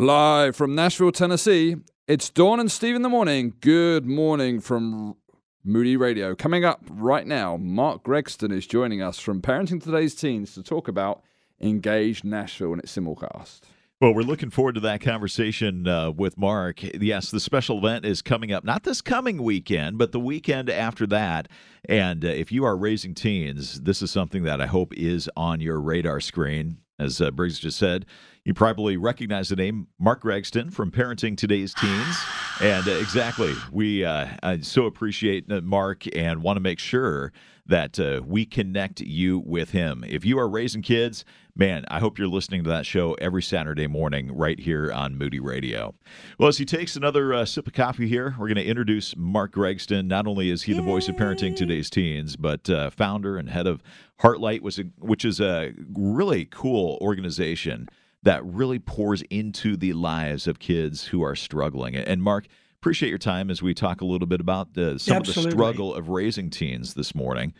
Live from Nashville, Tennessee, it's Dawn and Steve in the morning. Good morning from Moody Radio. Coming up right now, Mark Gregston is joining us from Parenting Today's Teens to talk about Engage Nashville and its simulcast. Well, we're looking forward to that conversation uh, with Mark. Yes, the special event is coming up, not this coming weekend, but the weekend after that. And uh, if you are raising teens, this is something that I hope is on your radar screen. As uh, Briggs just said, you probably recognize the name Mark Gregston from Parenting Today's Teens. And uh, exactly, we uh, I so appreciate uh, Mark and want to make sure that uh, we connect you with him. If you are raising kids, man, I hope you're listening to that show every Saturday morning right here on Moody Radio. Well, as he takes another uh, sip of coffee here, we're going to introduce Mark Gregston. Not only is he the voice of Parenting Today's Teens, but uh, founder and head of Heartlight, which is a really cool organization that really pours into the lives of kids who are struggling. And Mark, appreciate your time as we talk a little bit about the, some Absolutely. of the struggle of raising teens this morning.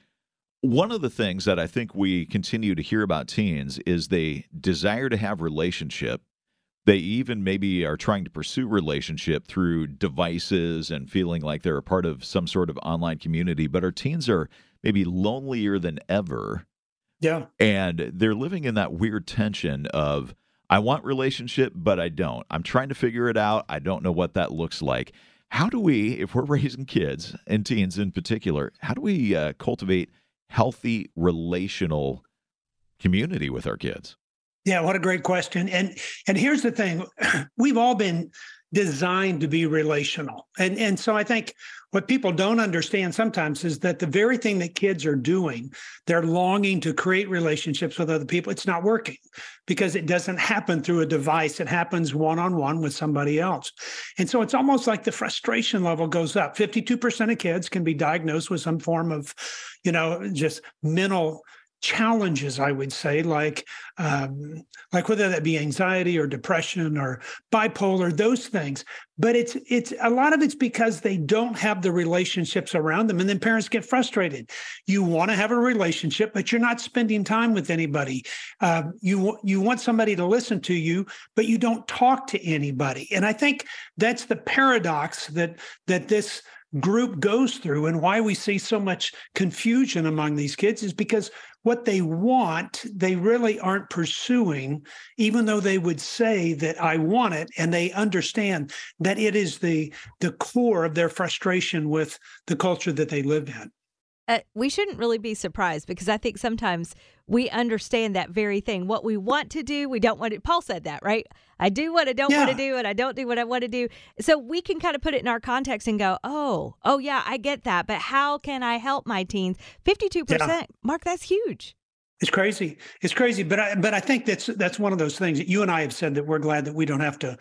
One of the things that I think we continue to hear about teens is they desire to have relationship. They even maybe are trying to pursue relationship through devices and feeling like they're a part of some sort of online community, but our teens are maybe lonelier than ever. Yeah. And they're living in that weird tension of I want relationship, but I don't. I'm trying to figure it out. I don't know what that looks like. How do we, if we're raising kids and teens in particular, how do we uh, cultivate healthy relational community with our kids? Yeah, what a great question. And and here's the thing, we've all been designed to be relational. And and so I think what people don't understand sometimes is that the very thing that kids are doing, they're longing to create relationships with other people. It's not working because it doesn't happen through a device. It happens one on one with somebody else. And so it's almost like the frustration level goes up. 52% of kids can be diagnosed with some form of, you know, just mental challenges i would say like um, like whether that be anxiety or depression or bipolar those things. But it's it's a lot of it's because they don't have the relationships around them and then parents get frustrated. You want to have a relationship but you're not spending time with anybody. Um, you you want somebody to listen to you but you don't talk to anybody. And i think that's the paradox that that this group goes through and why we see so much confusion among these kids is because what they want, they really aren't pursuing, even though they would say that I want it, and they understand that it is the the core of their frustration with the culture that they live in. Uh, we shouldn't really be surprised because I think sometimes we understand that very thing. What we want to do, we don't want to. Paul said that, right? I do what I don't yeah. want to do, and I don't do what I want to do. So we can kind of put it in our context and go, oh, oh, yeah, I get that. But how can I help my teens? 52%. Yeah. Mark, that's huge. It's crazy. It's crazy, but I but I think that's that's one of those things that you and I have said that we're glad that we don't have to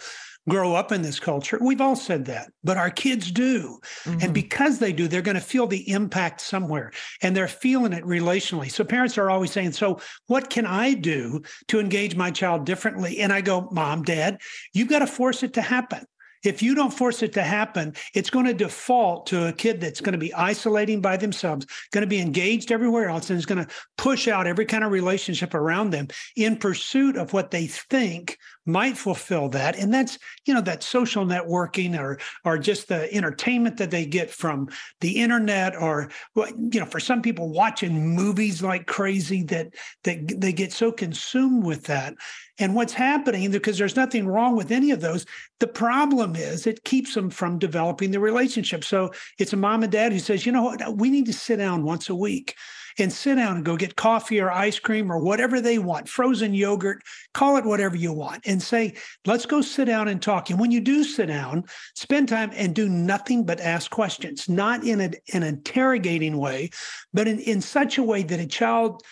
grow up in this culture. We've all said that, but our kids do. Mm-hmm. And because they do, they're going to feel the impact somewhere and they're feeling it relationally. So parents are always saying, So, what can I do to engage my child differently? And I go, Mom, Dad, you've got to force it to happen. If you don't force it to happen, it's going to default to a kid that's going to be isolating by themselves, going to be engaged everywhere else, and is going to push out every kind of relationship around them in pursuit of what they think might fulfill that. And that's you know that social networking or or just the entertainment that they get from the internet or you know for some people watching movies like crazy that that they get so consumed with that. And what's happening because there's nothing wrong with any of those the problem is it keeps them from developing the relationship. So it's a mom and dad who says you know what? We need to sit down once a week and sit down and go get coffee or ice cream or whatever they want, frozen yogurt, call it whatever you want, and say, let's go sit down and talk. And when you do sit down, spend time and do nothing but ask questions, not in a, an interrogating way, but in, in such a way that a child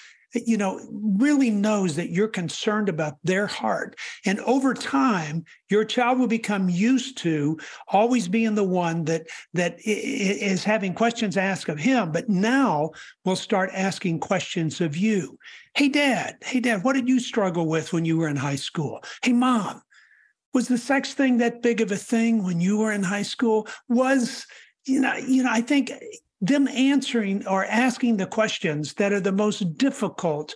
you know, really knows that you're concerned about their heart. And over time, your child will become used to always being the one that that is having questions asked of him, but now will start asking questions of you. Hey, dad, hey, dad, what did you struggle with when you were in high school? Hey, mom, was the sex thing that big of a thing when you were in high school? Was you know, you know, I think them answering or asking the questions that are the most difficult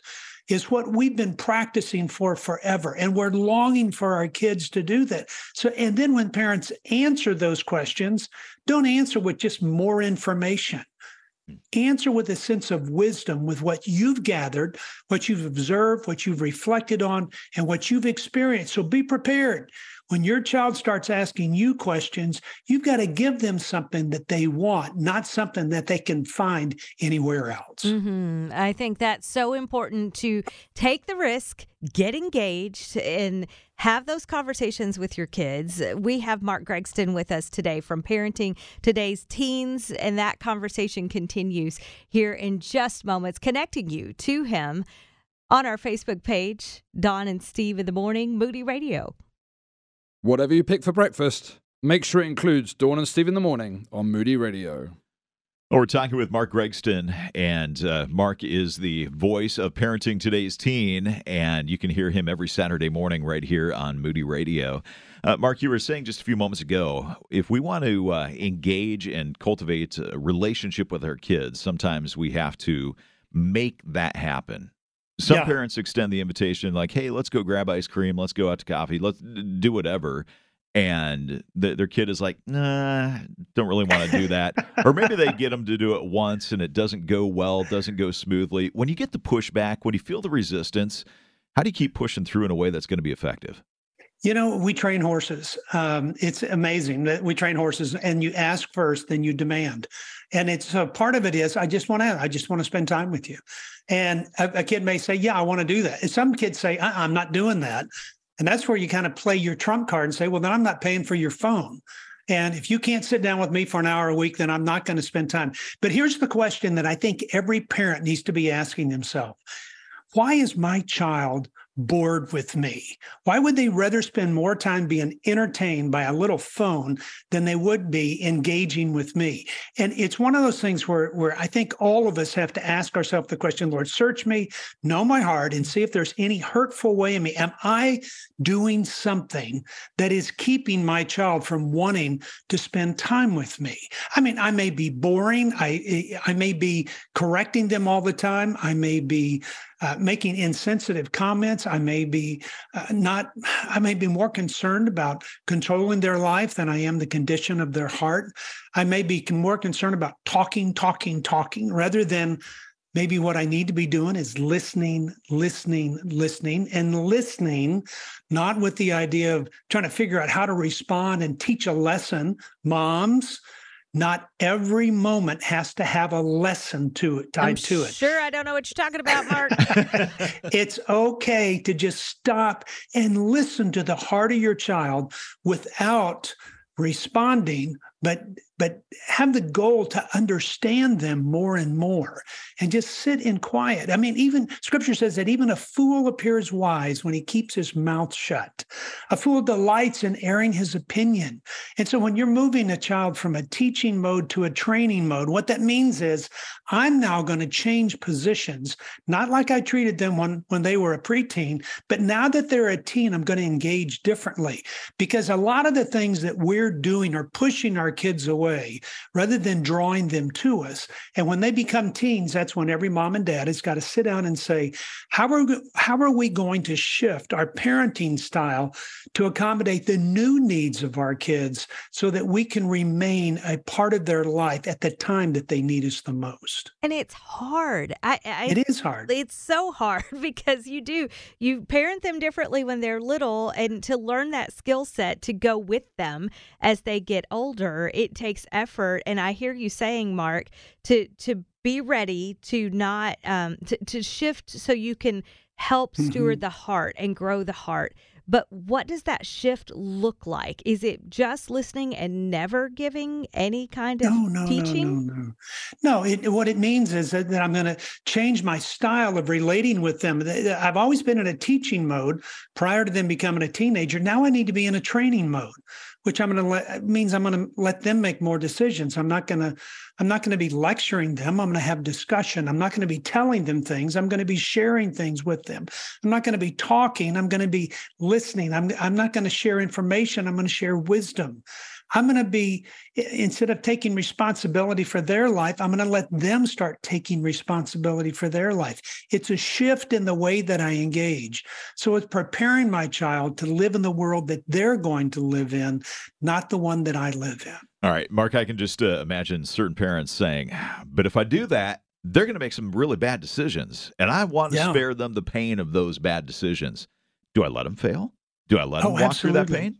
is what we've been practicing for forever. And we're longing for our kids to do that. So, and then when parents answer those questions, don't answer with just more information. Answer with a sense of wisdom with what you've gathered, what you've observed, what you've reflected on, and what you've experienced. So be prepared when your child starts asking you questions, you've got to give them something that they want, not something that they can find anywhere else. Mm-hmm. I think that's so important to take the risk, get engaged, and have those conversations with your kids. We have Mark Gregston with us today from Parenting Today's Teens, and that conversation continues here in just moments, connecting you to him on our Facebook page, Dawn and Steve in the Morning, Moody Radio. Whatever you pick for breakfast, make sure it includes Dawn and Steve in the morning on Moody Radio. Well, we're talking with Mark Gregston, and uh, Mark is the voice of Parenting Today's Teen, and you can hear him every Saturday morning right here on Moody Radio. Uh, Mark, you were saying just a few moments ago, if we want to uh, engage and cultivate a relationship with our kids, sometimes we have to make that happen. Some yeah. parents extend the invitation like, "Hey, let's go grab ice cream. Let's go out to coffee. Let's do whatever." And the, their kid is like, "Nah, don't really want to do that." or maybe they get them to do it once and it doesn't go well, doesn't go smoothly. When you get the pushback, when you feel the resistance, how do you keep pushing through in a way that's going to be effective? You know, we train horses. Um, it's amazing that we train horses, and you ask first, then you demand. And it's a part of it is I just want to, I just want to spend time with you. And a, a kid may say, Yeah, I want to do that. And some kids say, uh-uh, I'm not doing that. And that's where you kind of play your trump card and say, Well, then I'm not paying for your phone. And if you can't sit down with me for an hour a week, then I'm not going to spend time. But here's the question that I think every parent needs to be asking themselves Why is my child bored with me? Why would they rather spend more time being entertained by a little phone than they would be engaging with me? And it's one of those things where, where I think all of us have to ask ourselves the question, Lord, search me, know my heart, and see if there's any hurtful way in me. Am I doing something that is keeping my child from wanting to spend time with me? I mean, I may be boring. I I may be correcting them all the time. I may be uh, making insensitive comments. I may be uh, not, I may be more concerned about controlling their life than I am the condition of their heart. I may be more concerned about talking, talking, talking rather than maybe what I need to be doing is listening, listening, listening, and listening, not with the idea of trying to figure out how to respond and teach a lesson. Moms, not every moment has to have a lesson to it tied I'm to it. Sure, I don't know what you're talking about, Mark. it's okay to just stop and listen to the heart of your child without responding but but have the goal to understand them more and more and just sit in quiet. I mean even scripture says that even a fool appears wise when he keeps his mouth shut. A fool delights in airing his opinion. And so when you're moving a child from a teaching mode to a training mode what that means is i'm now going to change positions not like i treated them when when they were a preteen but now that they're a teen i'm going to engage differently. Because a lot of the things that we're doing are pushing our our kids away rather than drawing them to us. And when they become teens, that's when every mom and dad has got to sit down and say, how are, how are we going to shift our parenting style to accommodate the new needs of our kids so that we can remain a part of their life at the time that they need us the most? And it's hard. I, I, it is hard. It's so hard because you do, you parent them differently when they're little and to learn that skill set to go with them as they get older it takes effort. And I hear you saying, Mark, to to be ready to not um, to, to shift so you can help steward mm-hmm. the heart and grow the heart. But what does that shift look like? Is it just listening and never giving any kind of no, no, teaching? No, no, no. No, it, what it means is that, that I'm going to change my style of relating with them. I've always been in a teaching mode prior to them becoming a teenager. Now I need to be in a training mode which I'm going to let means I'm going to let them make more decisions. I'm not going to I'm not going to be lecturing them. I'm going to have discussion. I'm not going to be telling them things. I'm going to be sharing things with them. I'm not going to be talking. I'm going to be listening. I'm I'm not going to share information. I'm going to share wisdom. I'm going to be, instead of taking responsibility for their life, I'm going to let them start taking responsibility for their life. It's a shift in the way that I engage. So it's preparing my child to live in the world that they're going to live in, not the one that I live in. All right, Mark, I can just uh, imagine certain parents saying, but if I do that, they're going to make some really bad decisions. And I want to yeah. spare them the pain of those bad decisions. Do I let them fail? Do I let them oh, walk absolutely. through that pain?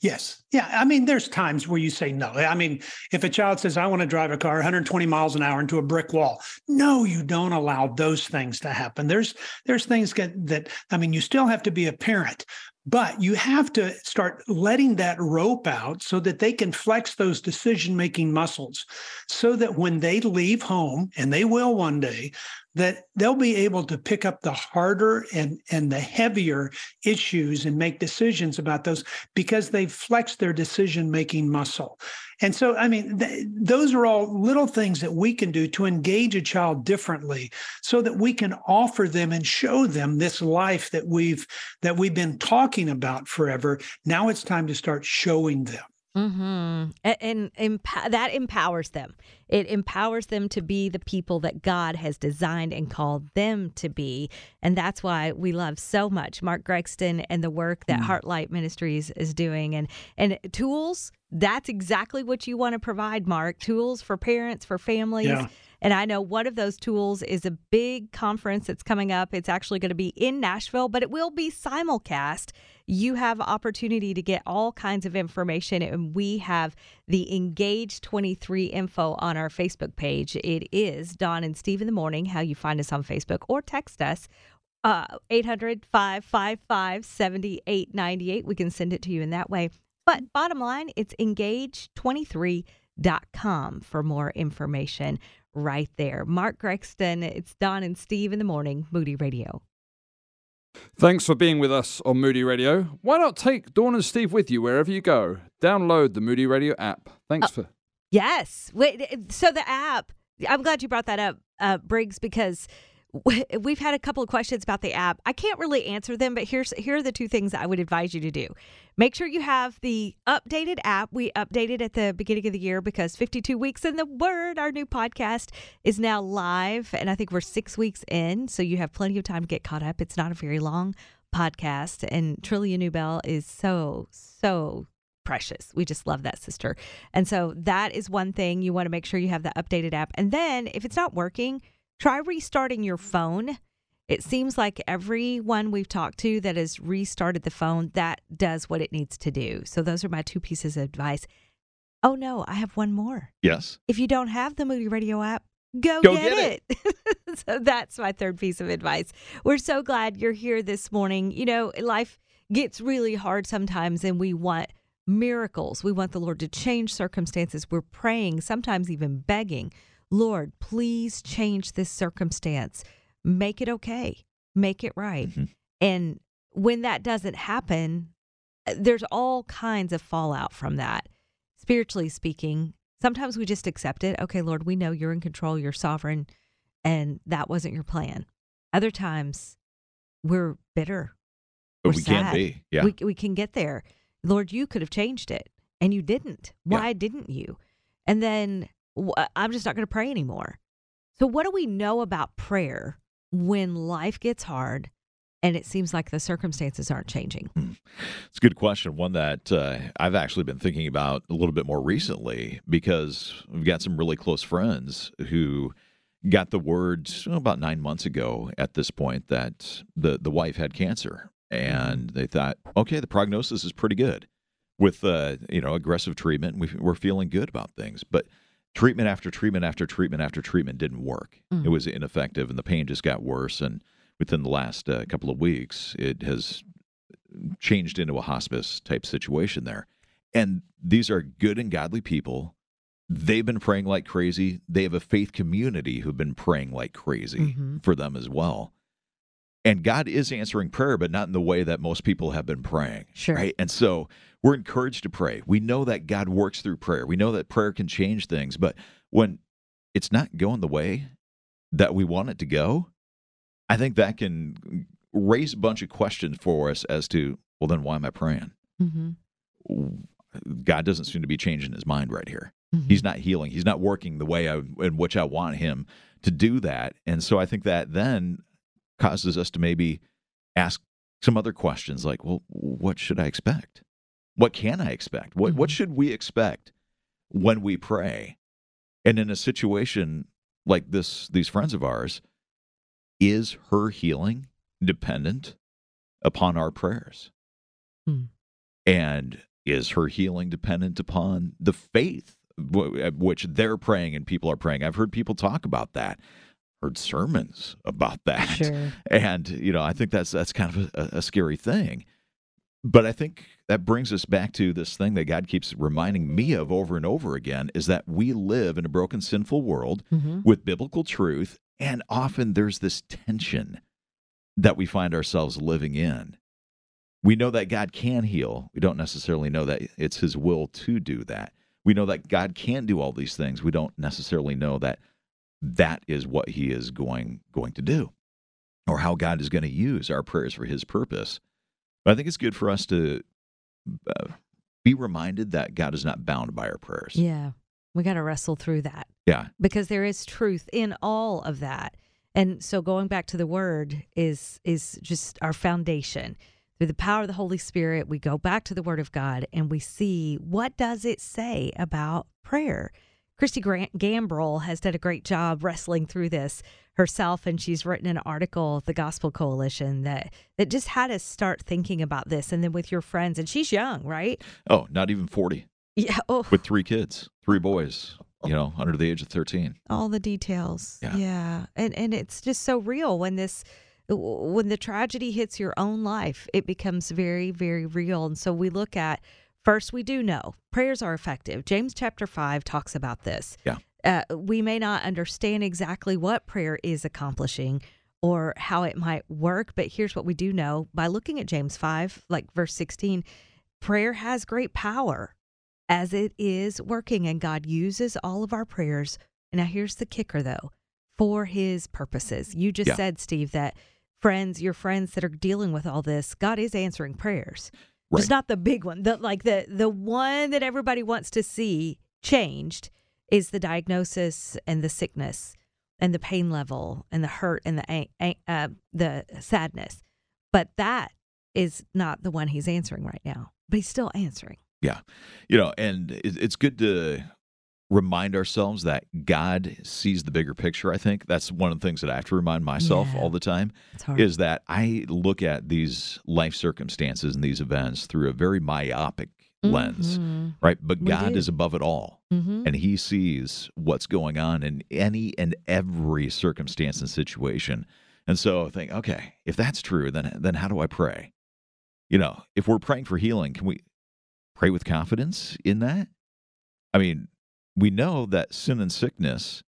Yes. Yeah. I mean, there's times where you say no. I mean, if a child says, I want to drive a car 120 miles an hour into a brick wall, no, you don't allow those things to happen. There's there's things that, that I mean, you still have to be a parent, but you have to start letting that rope out so that they can flex those decision making muscles so that when they leave home, and they will one day, that they'll be able to pick up the harder and, and the heavier issues and make decisions about those because they've flexed their decision making muscle. And so, I mean, th- those are all little things that we can do to engage a child differently so that we can offer them and show them this life that we've that we've been talking about forever. Now it's time to start showing them. Mm-hmm. And, and that empowers them. It empowers them to be the people that God has designed and called them to be. And that's why we love so much Mark Gregston and the work that mm. Heartlight Ministries is doing. And and tools, that's exactly what you want to provide, Mark. Tools for parents, for families. Yeah. And I know one of those tools is a big conference that's coming up. It's actually going to be in Nashville, but it will be simulcast you have opportunity to get all kinds of information and we have the engage 23 info on our facebook page. It is Dawn and steve in the morning how you find us on facebook or text us uh 800 555 7898 we can send it to you in that way. But bottom line it's engage23.com for more information right there. Mark grexton it's Dawn and steve in the morning moody radio Thanks for being with us on Moody Radio. Why not take Dawn and Steve with you wherever you go? Download the Moody Radio app. Thanks uh, for. Yes. Wait, so the app, I'm glad you brought that up, uh, Briggs, because we've had a couple of questions about the app. I can't really answer them, but here's here are the two things I would advise you to do. Make sure you have the updated app. We updated at the beginning of the year because 52 weeks in the word, our new podcast is now live, and I think we're six weeks in, so you have plenty of time to get caught up. It's not a very long podcast, and Trillia Newbell is so so precious. We just love that sister, and so that is one thing you want to make sure you have the updated app. And then if it's not working Try restarting your phone. It seems like everyone we've talked to that has restarted the phone, that does what it needs to do. So those are my two pieces of advice. Oh no, I have one more. Yes. If you don't have the Moody Radio app, go, go get, get, it. it. so that's my third piece of advice. We're so glad you're here this morning. You know, life gets really hard sometimes and we want miracles. We want the Lord to change circumstances. We're praying, sometimes even begging Lord, please change this circumstance. Make it okay. Make it right. Mm-hmm. And when that doesn't happen, there's all kinds of fallout from that. Spiritually speaking, sometimes we just accept it. Okay, Lord, we know you're in control, you're sovereign, and that wasn't your plan. Other times, we're bitter. But we're we sad. can be. Yeah. We, we can get there. Lord, you could have changed it, and you didn't. Why yeah. didn't you? And then I'm just not going to pray anymore. So, what do we know about prayer when life gets hard and it seems like the circumstances aren't changing? Hmm. It's a good question. One that uh, I've actually been thinking about a little bit more recently because we've got some really close friends who got the word oh, about nine months ago at this point that the, the wife had cancer. And they thought, okay, the prognosis is pretty good with uh, you know aggressive treatment. We, we're feeling good about things, but treatment after treatment after treatment after treatment didn't work. Mm. It was ineffective, and the pain just got worse. And within the last uh, couple of weeks, it has changed into a hospice type situation there. And these are good and godly people. They've been praying like crazy. They have a faith community who've been praying like crazy mm-hmm. for them as well. And God is answering prayer, but not in the way that most people have been praying. Sure. Right. And so we're encouraged to pray. We know that God works through prayer. We know that prayer can change things. But when it's not going the way that we want it to go, I think that can raise a bunch of questions for us as to, well, then why am I praying? Mm-hmm. God doesn't seem to be changing his mind right here. Mm-hmm. He's not healing. He's not working the way I, in which I want him to do that. And so I think that then causes us to maybe ask some other questions like, well, what should I expect? What can I expect? What what Mhm. should we expect when we pray? And in a situation like this, these friends of ours, is her healing dependent upon our prayers? Hmm. And is her healing dependent upon the faith w- at which they're praying and people are praying? I've heard people talk about that. Heard sermons about that. Sure. And you know, I think that's that's kind of a, a scary thing. But I think that brings us back to this thing that God keeps reminding me of over and over again is that we live in a broken, sinful world Mm-hmm. with biblical truth, and often there's this tension that we find ourselves living in. We know that God can heal. We don't necessarily know that it's his will to do that. We know that God can do all these things. We don't necessarily know that that is what he is going going to do or how God is going to use our prayers for his purpose. But I think it's good for us to uh, be reminded that God is not bound by our prayers. Yeah. We got to wrestle through that Yeah. because there is truth in all of that. And so going back to the word is is just our foundation. Through the power of the Holy Spirit, we go back to the word of God and we see what does it say about prayer. Christy Grant Gambrell has done a great job wrestling through this herself, and she's written an article, the Gospel Coalition, that that just had us start thinking about this, and then with your friends. And she's young, right? Oh, not even 40 Yeah. Oh, with three kids, three boys, you know, under the age of 13. all the details. Yeah. And and it's just so real when this when the tragedy hits your own life, it becomes very very real. And so we look at first we do know prayers are effective. James chapter 5 talks about this. Yeah. Uh, we may not understand exactly what prayer is accomplishing or how it might work, but here's what we do know by looking at James 5, like verse 16, prayer has great power as it is working, and God uses all of our prayers. Now, here's the kicker though for his purposes. You just Yeah. said, Steve, that friends, your friends that are dealing with all this, God is answering prayers. Right. Just not the big one. The like the the one that everybody wants to see changed is the diagnosis and the sickness and the pain level and the hurt and the uh, the sadness. But that is not the one he's answering right now. But he's still answering. Yeah. You know, and it's good to remind ourselves that God sees the bigger picture. I think that's one of the things that I have to remind myself Yeah. all the time is that I look at these life circumstances and these events through a very myopic lens, Mhm. right? But We God do. is above it all. Mhm. and he sees what's going on in any and every circumstance and situation. And so I think, okay, if that's true, then then how do I pray? You know, if we're praying for healing, can we pray with confidence in that? I mean, we know that sin and sickness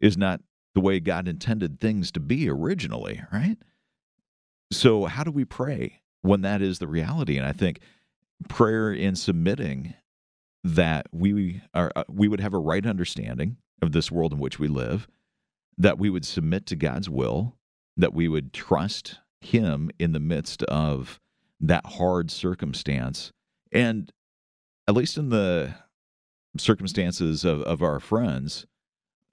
is not the way God intended things to be originally, right? So how do we pray when that is the reality? And I think prayer in submitting that we are uh, we would have a right understanding of this world in which we live that we would submit to God's will that we would trust him in the midst of that hard circumstance and at least in the circumstances of, of our friends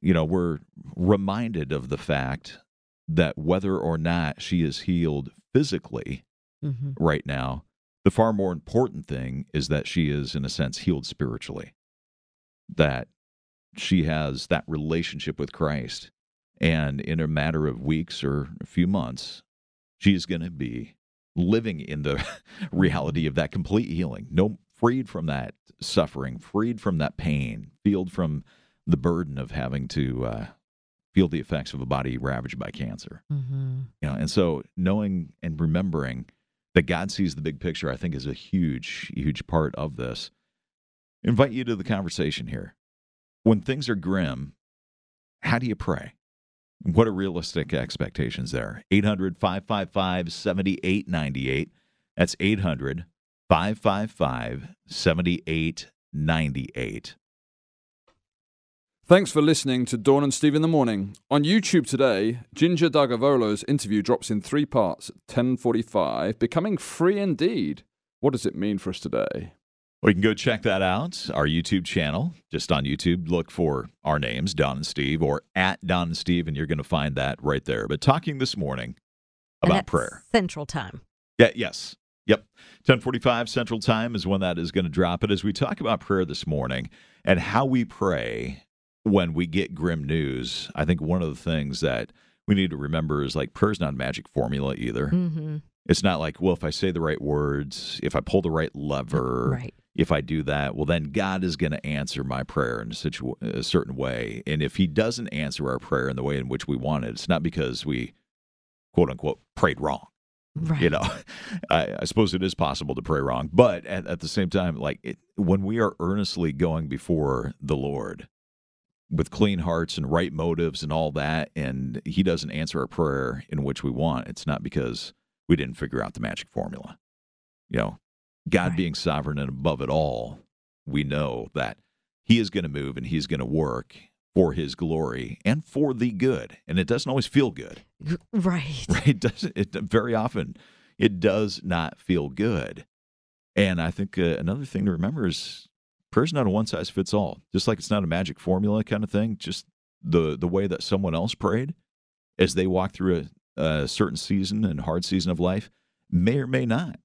you know we're reminded of the fact that whether or not she is healed physically Mhm. right now, the far more important thing is that she is, in a sense, healed spiritually. That she has that relationship with Christ. And in a matter of weeks or a few months, she is going to be living in the reality of that complete healing. No, freed from that suffering, freed from that pain, freed from the burden of having to uh, feel the effects of a body ravaged by cancer. Mhm. you know and so knowing and remembering that god sees the big picture i think is a huge huge part of this. Invite you to the conversation here. When things are grim how do you pray? What are realistic expectations there? 800-555-7898 that's 800-555-7898 Thanks for listening to Dawn and Steve in the Morning. On YouTube today, Jinger Duggar Vuolo's interview drops in three parts at 10.45, becoming free indeed. What does it mean for us today? Well, you can go check that out. Our YouTube channel, just on YouTube, look for our names, Dawn and Steve, or at Dawn and Steve, and you're going to find that right there. But talking this morning And about that's prayer. Central time. Yeah, yes. Yep. 1045 Central Time is when that is going to drop. But as we talk about prayer this morning and how we pray when we get grim news, I think one of the things that we need to remember is like prayer's not a magic formula either. Mm-hmm. It's not like, well, if I say the right words, if I pull the right lever, Right. if I do that, well, then God is going to answer my prayer in a, situ- a certain way. And if He doesn't answer our prayer in the way in which we want it, it's not because we, quote unquote, prayed wrong. Right. You know, I, I suppose it is possible to pray wrong, but at, at the same time, like it, when we are earnestly going before the Lord with clean hearts and right motives and all that, and He doesn't answer our prayer in which we want, it's not because we didn't figure out the magic formula. You know, God Right. being sovereign and above it all, we know that He is going to move and He's going to work for His glory and for the good. And it doesn't always feel good Right. right? It doesn't. It very often it does not feel good. And I think uh, another thing to remember is prayer's not a one size fits all. Just like it's not a magic formula kind of thing. Just the the way that someone else prayed as they walk through a, a certain season and hard season of life may or may not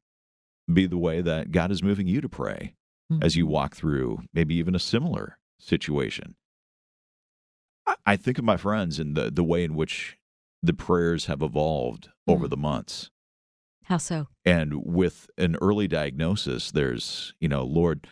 be the way that God is moving you to pray as you walk through maybe even a similar situation. I- think of my friends and the, the way in which the prayers have evolved over Mm. the months. How so? And with an early diagnosis, there's, you know, Lord,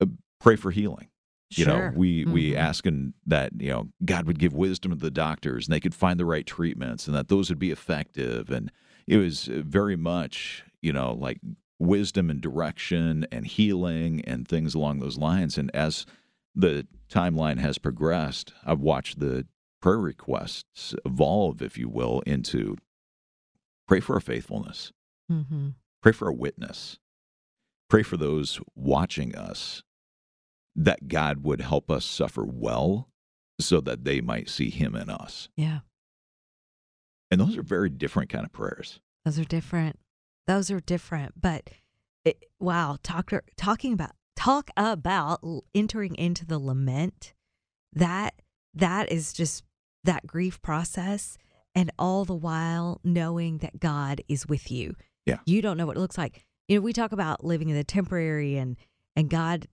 uh, pray for healing. You Sure. know, we we Mhm. asking that you know God would give wisdom to the doctors and they could find the right treatments and that those would be effective. And it was uh, very much you know like wisdom and direction and healing and things along those lines. And as the timeline has progressed, I've watched the prayer requests evolve, if you will, into pray for a faithfulness, Mm-hmm. pray for a witness, pray for those watching us that God would help us suffer well so that they might see him in us. Yeah. And those are very different kind of prayers. Those are different. Those are different. But it, wow, talk, talking about talk about entering into the lament. That that is just that grief process, and all the while knowing that God is with you. Yeah. you don't know what it looks like. You know, we talk about living in the temporary and and God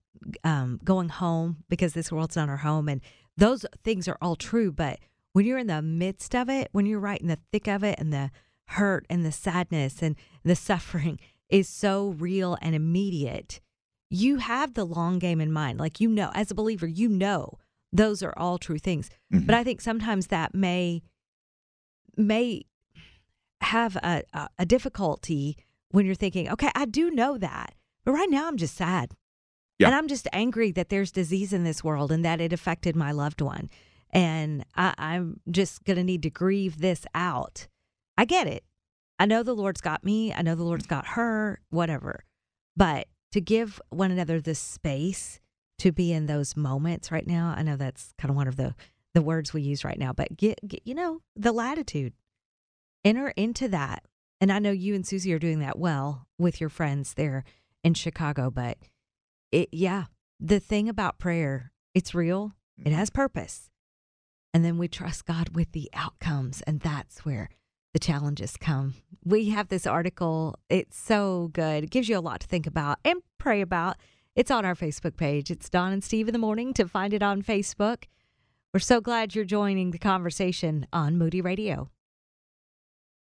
um, going home because this world's not our home, and those things are all true. But when you're in the midst of it, when you're right in the thick of it, and the hurt and the sadness and the suffering is so real and immediate, you have the long game in mind. Like you know, as a believer, you know those are all true things. Mhm. But I think sometimes that may may have a, a, difficulty when you're thinking, okay, I do know that, but right now I'm just sad. Yeah. And I'm just angry that there's disease in this world and that it affected my loved one. And I, I'm just going to need to grieve this out. I get it. I know the Lord's got me. I know the Lord's got her, whatever. But to give one another the space to be in those moments right now, I know that's kind of one of the, the words we use right now, but get, get, you know, the latitude. Enter into that. And I know you and Susie are doing that well with your friends there in Chicago, but it, yeah, the thing about prayer, it's real, it mm-hmm. has purpose. And then we trust God with the outcomes. And that's where the challenges come. We have this article. It's so good. It gives you a lot to think about and pray about. It's on our Facebook page. It's Dawn and Steve in the morning to find it on Facebook. We're so glad you're joining the conversation on Moody Radio.